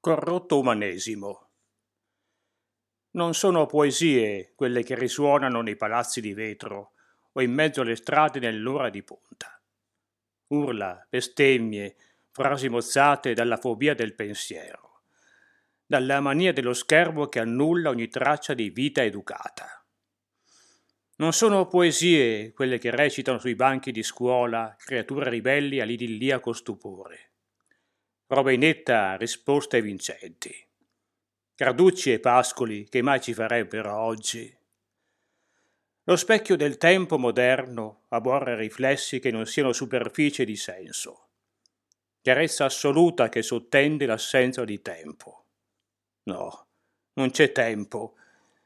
Corrotto umanesimo. Non sono poesie quelle che risuonano nei palazzi di vetro o in mezzo alle strade nell'ora di punta. Urla, bestemmie, frasi mozzate dalla fobia del pensiero, dalla mania dello schermo che annulla ogni traccia di vita educata. Non sono poesie quelle che recitano sui banchi di scuola creature ribelli all'idilliaco stupore prova inetta risposte vincenti. Carducci e Pascoli che mai ci farebbero oggi. Lo specchio del tempo moderno aborre riflessi che non siano superficie di senso. Chiarezza assoluta che sottende l'assenza di tempo. No, non c'è tempo,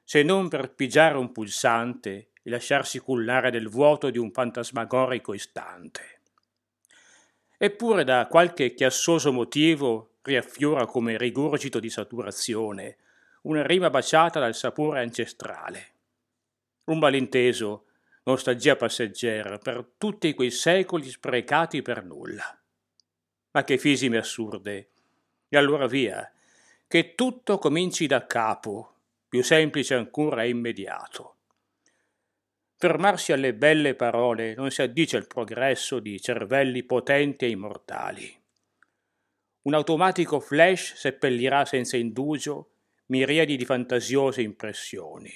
se non per pigiare un pulsante e lasciarsi cullare del vuoto di un fantasmagorico istante. Eppure da qualche chiassoso motivo riaffiora come rigurgito di saturazione una rima baciata dal sapore ancestrale. Un malinteso, nostalgia passeggera per tutti quei secoli sprecati per nulla. Ma che fisime assurde! E allora via, che tutto cominci da capo, più semplice ancora e immediato. Fermarsi alle belle parole non si addice al progresso di cervelli potenti e immortali. Un automatico flash seppellirà senza indugio miriadi di fantasiose impressioni.